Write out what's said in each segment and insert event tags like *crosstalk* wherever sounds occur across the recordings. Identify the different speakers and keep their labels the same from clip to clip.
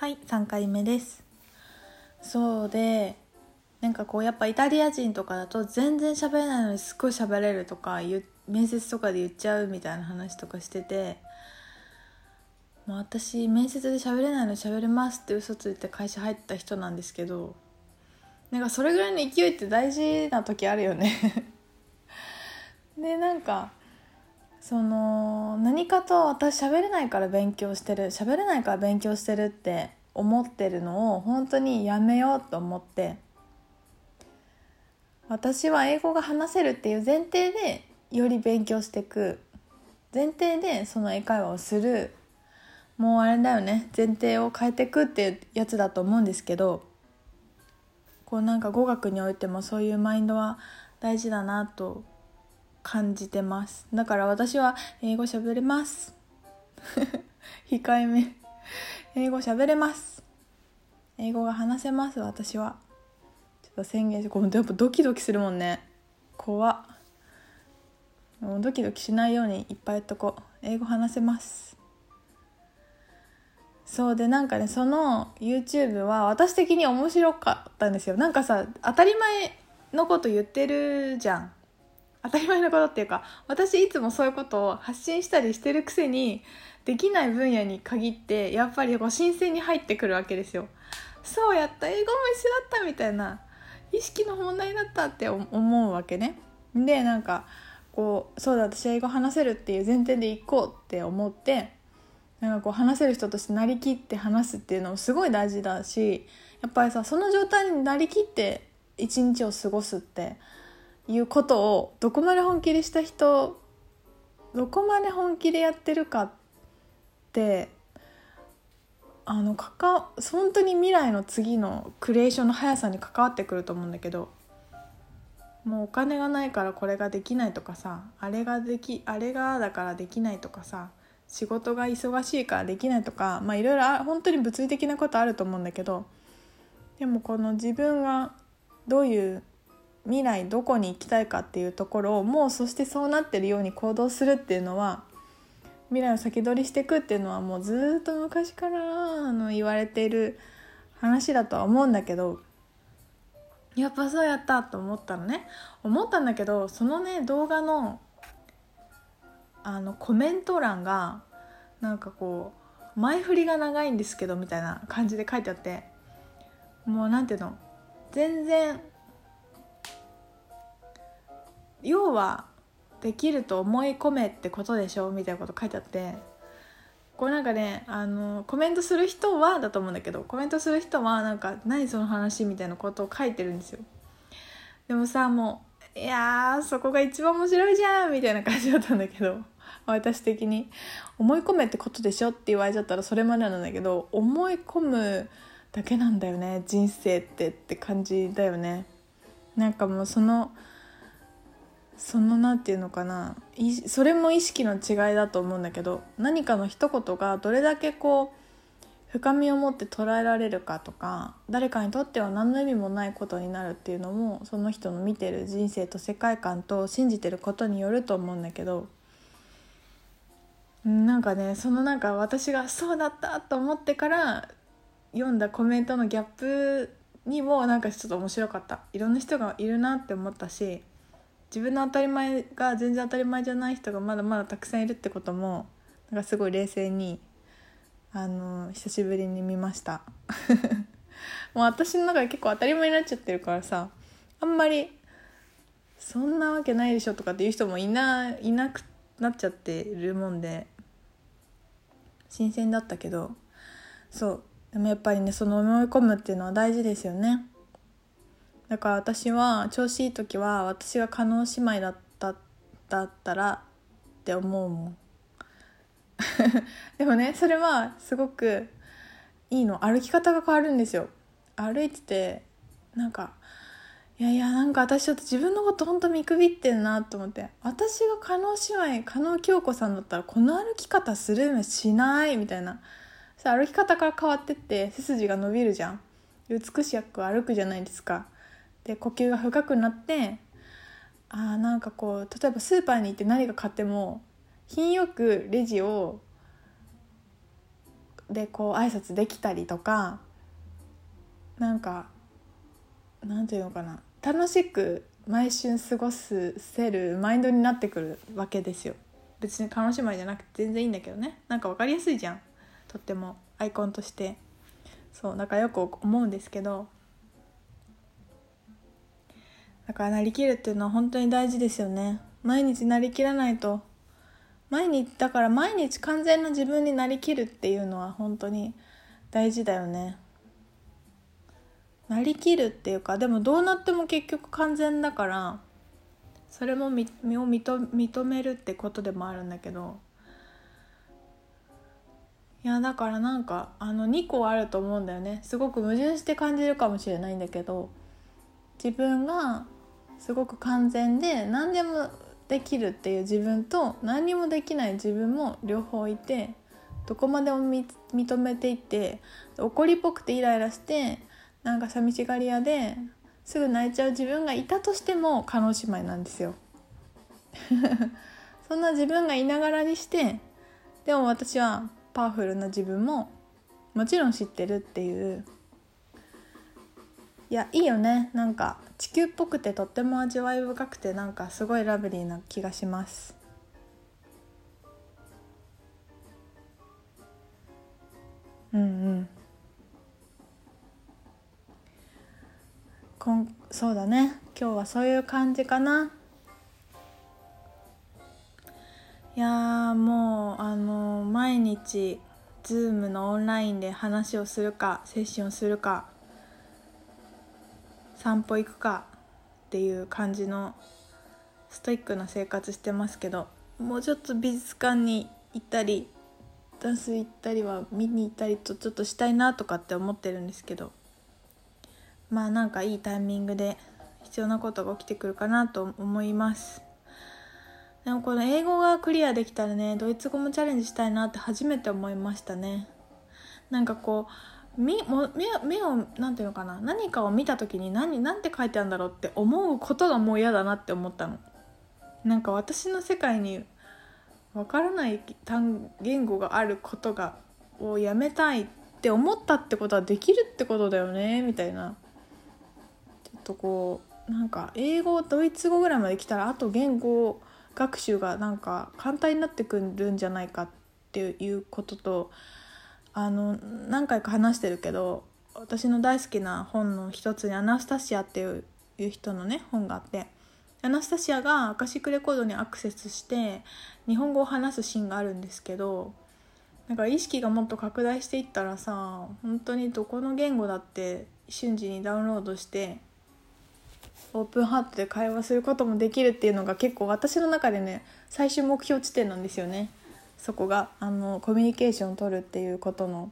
Speaker 1: はい3回目です。そうでなんかこうやっぱイタリア人とかだと全然喋れないのにすっごい喋れるとか面接とかで言っちゃうみたいな話とかしててもう私面接で喋れないのに喋れますって嘘ついて会社入った人なんですけどなんかそれぐらいの勢いって大事な時あるよね。*laughs* でなんかその何かと私喋れないから勉強してる喋れないから勉強してるって思ってるのを本当にやめようと思って私は英語が話せるっていう前提でより勉強していく前提でその英会話をするもうあれだよね前提を変えていくっていうやつだと思うんですけどこうなんか語学においてもそういうマインドは大事だなと感じてます。だから私は英語喋れます。*laughs* 控えめ。英語喋れます。英語が話せます私は。ちょっと宣言してこうやっぱドキドキするもんね。怖っ。もうドキドキしないようにいっぱいやっとこう。英語話せます。そうでなんかねその YouTube は私的に面白かったんですよ。なんかさ当たり前のこと言ってるじゃん。当たり前のことっていうか私いつもそういうことを発信したりしてるくせにできない分野に限ってやっぱりこう新鮮に入ってくるわけですよ。そうやった英語も一緒だったみたいな意識の問題だったって思うわけね。でなんかこうそうだ私英語話せるっていう前提でいこうって思ってなんかこう話せる人としてなりきって話すっていうのもすごい大事だしやっぱりさその状態になりきって一日を過ごすっていうことをどこまで本気でした人どこまで本気でやってるかってあのかか本当に未来の次のクリエーションの速さに関わってくると思うんだけどもうお金がないからこれができないとかさあれができあれがだからできないとかさ仕事が忙しいからできないとかまあいろいろ本当に物理的なことあると思うんだけどでもこの自分がどういう未来どこに行きたいかっていうところをもうそしてそうなってるように行動するっていうのは未来を先取りしていくっていうのはもうずっと昔からあの言われている話だとは思うんだけどやっぱそうやったと思ったのね。思ったんだけどそのね動画のあのコメント欄がなんかこう前振りが長いんですけどみたいな感じで書いてあってもうなんていうの全然要はできると思い込めってことでしょみたいなこと書いてあってこれなんかねあのコメントする人はだと思うんだけどコメントする人はなんか何その話みたいなことを書いてるんですよ。でもさもういやそこが一番面白いじゃんみたいな感じだったんだけど私的に。思い込めってことでしょって言われちゃったらそれまでなんだけど思い込むだけなんだよね人生ってって感じだよね。なんかもうそのその何て言うのかなそれも意識の違いだと思うんだけど何かの一言がどれだけこう深みを持って捉えられるかとか誰かにとっては何の意味もないことになるっていうのもその人の見てる人生と世界観と信じてることによると思うんだけどなんかねそのなんか私がそうだったと思ってから読んだコメントのギャップにもなんかちょっと面白かった。いろんな人がいるなって思ったし自分の当たり前が全然当たり前じゃない人がまだまだたくさんいるってこともなんかすごい冷静にあの久しぶりに見ました *laughs* もう私の中で結構当たり前になっちゃってるからさあんまりそんなわけないでしょとかっていう人もいないなくなっちゃってるもんで新鮮だったけどそうでもやっぱりねその思い込むっていうのは大事ですよね。だから私は調子いい時は私が加納姉妹だっただったらって思うもん。*laughs* でもねそれはすごくいいの。歩き方が変わるんですよ。歩いててなんかいやいやなんか私ちょっと自分のことほんと見くびってんなと思って。私が加納姉妹加納京子さんだったらこの歩き方するしないみたいな。さ歩き方から変わってって背筋が伸びるじゃん。美しく歩くじゃないですか。で呼吸が深くなってあなんかこう例えばスーパーに行って何か買っても品よくレジをでこう挨拶できたりとかなんかなんていうのかな楽しく毎週過ごすせるマインドになってくるわけですよ。別に楽しまいじゃなくて全然いいんだけどね。なんか分かりやすいじゃん。とってもアイコンとして。そうだからよく思うんですけどだからなりきるっていうのは本当に大事ですよね。毎日なりきらないと。毎日だから毎日完全な自分になりきるっていうのは本当に大事だよね。なりきるっていうかでもどうなっても結局完全だからそれも身を認めるってことでもあるんだけど。いやだからなんかあの2個あると思うんだよね。すごく矛盾して感じるかもしれないんだけど自分がすごく完全で何でもできるっていう自分と何にもできない自分も両方いてどこまでも認めていって怒りっぽくてイライラしてなんか寂しがり屋ですぐ泣いちゃう自分がいたとしても叶姉妹なんですよそんな自分がいながらにしてでも私はパワフルな自分ももちろん知ってるっていう。いやいいよね。なんか地球っぽくてとっても味わい深くてなんかすごいラブリーな気がします。うんうん。こんそうだね。今日はそういう感じかな。いやもうあの毎日 Zoom のオンラインで話をするかセッションするか。散歩行くかっていう感じのストイックな生活してますけどもうちょっと美術館に行ったりダンス行ったりは見に行ったりとちょっとしたいなとかって思ってるんですけどまあなんかいいタイミングで必要なことが起きてくるかなと思います。でもこの英語がクリアできたらねドイツ語もチャレンジしたいなって初めて思いましたね。なんかこう目も目を何ていうのかな？何かを見た時に何何て書いてあるんだろうって思うことがもう嫌だなって思ったの。なんか私の世界にわからない単言語があることがをやめたいって思ったってことはできるってことだよね？みたいな。ちょっとこうなんか英語ドイツ語ぐらいまで来たらあと言語学習がなんか簡単になってくるんじゃないかっていうこととあの何回か話してるけど私の大好きな本の一つにアナスタシアっていう人のね本があってアナスタシアがアカシックレコードにアクセスして日本語を話すシーンがあるんですけどなんか意識がもっと拡大していったらさ本当にどこの言語だって瞬時にダウンロードしてオープンハートで会話することもできるっていうのが結構私の中でね最終目標地点なんですよね。そこがあのコミュニケーションを取るっていうことの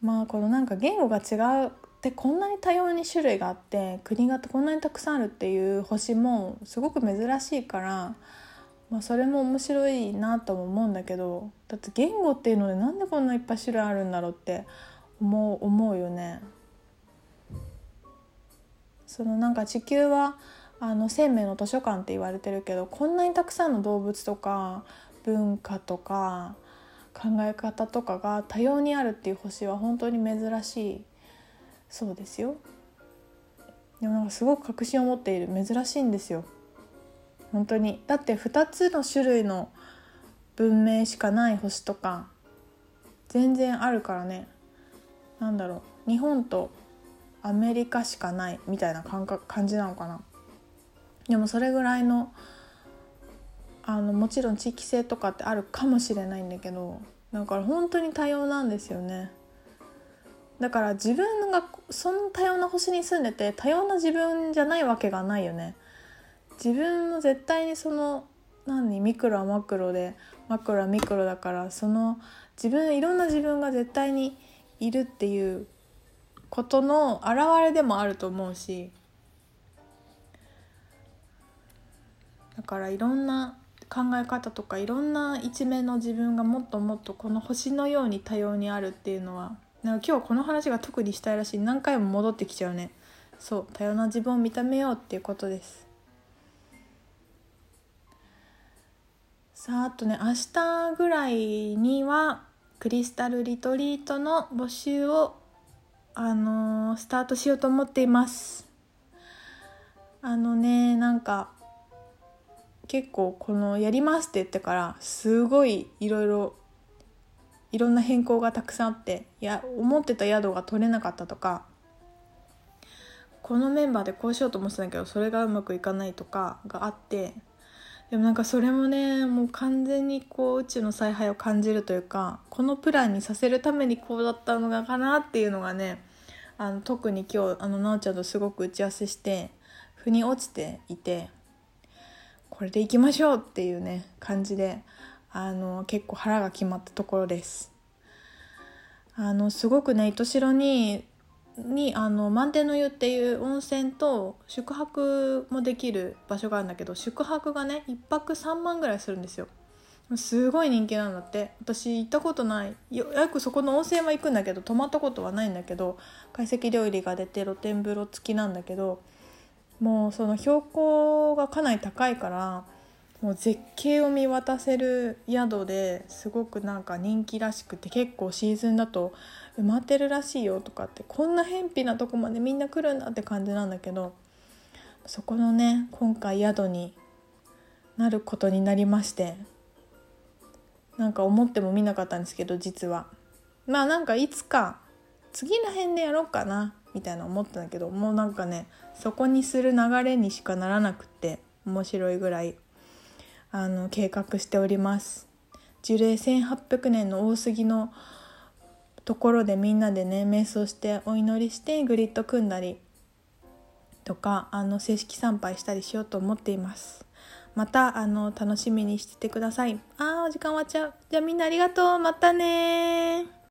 Speaker 1: まあこのなんか言語が違うってこんなに多様に種類があって国がこんなにたくさんあるっていう星もすごく珍しいから、まあ、それも面白いなとも思うんだけどだって言語っていうのでなんでこんないっぱい種類あるんだろうって思う思うよね。そのなんか地球はあの生命の図書館って言われてるけどこんなにたくさんの動物とか文化とか考え方とかが多様にあるっていう星は本当に珍しい。そうですよ。でもなんかすごく確信を持っている珍しい。んですよ本当に。だって2つの種類の文明しかない星とか全然あるからね。何だろう。日本とアメリカしかないみたいな感覚感じなのかな。でもそれぐらいのあのもちろん地域性とかってあるかもしれないんだけどだから本当に多様なんですよね。だから自分がその多様な星に住んでて多様な自分じゃないわけがないよね。自分も絶対にその何ミクロはマクロでマクロはミクロだからその自分いろんな自分が絶対にいるっていうことの表れでもあると思うしだからいろんな考え方とかいろんな一面の自分がもっともっとこの星のように多様にあるっていうのはなんか今日この話が特にしたいらしい。何回も戻ってきちゃうね。そう多様な自分を認めようっていうことです。さああとね明日ぐらいにはクリスタルリトリートの募集をあのー、スタートしようと思っています。あのねなんか結構このやりますって言ってからすごいいろいろいろんな変更がたくさんあっていや思ってた宿が取れなかったとかこのメンバーでこうしようと思ってたんだけどそれがうまくいかないとかがあってでもなんかそれもねもう完全にこう宇宙の采配を感じるというかこのプランにさせるためにこうだったのかなっていうのがねあの特に今日あのなおちゃんとすごく打ち合わせして腑に落ちていてこれでいきましょうっていうね感じであの結構腹が決まったところです。あのすごくね糸代ににあの満天の湯っていう温泉と宿泊もできる場所があるんだけど宿泊がね1泊3万ぐらいするんですよ。すごい人気なんだって。私行ったことない。よくそこの温泉は行くんだけど泊まったことはないんだけど懐石料理が出て露天風呂付きなんだけどもうその標高がかなり高いからもう絶景を見渡せる宿ですごくなんか人気らしくて結構シーズンだと埋まってるらしいよとかってこんな偏僻なとこまでみんな来るんだって感じなんだけどそこのね今回宿になることになりましてなんか思ってもみなかったんですけど実は。まあなんかいつか次の辺でやろうかな。みたいな思ったんだけどもうなんかねそこにする流れにしかならなくって面白いぐらいあの計画しております。樹齢1800年の大杉のところでみんなでね瞑想してお祈りしてグリッド組んだりとかあの正式参拝したりしようと思っています。またあの楽しみにしててください。あーお時間終わっちゃう。じゃあみんなありがとう。またね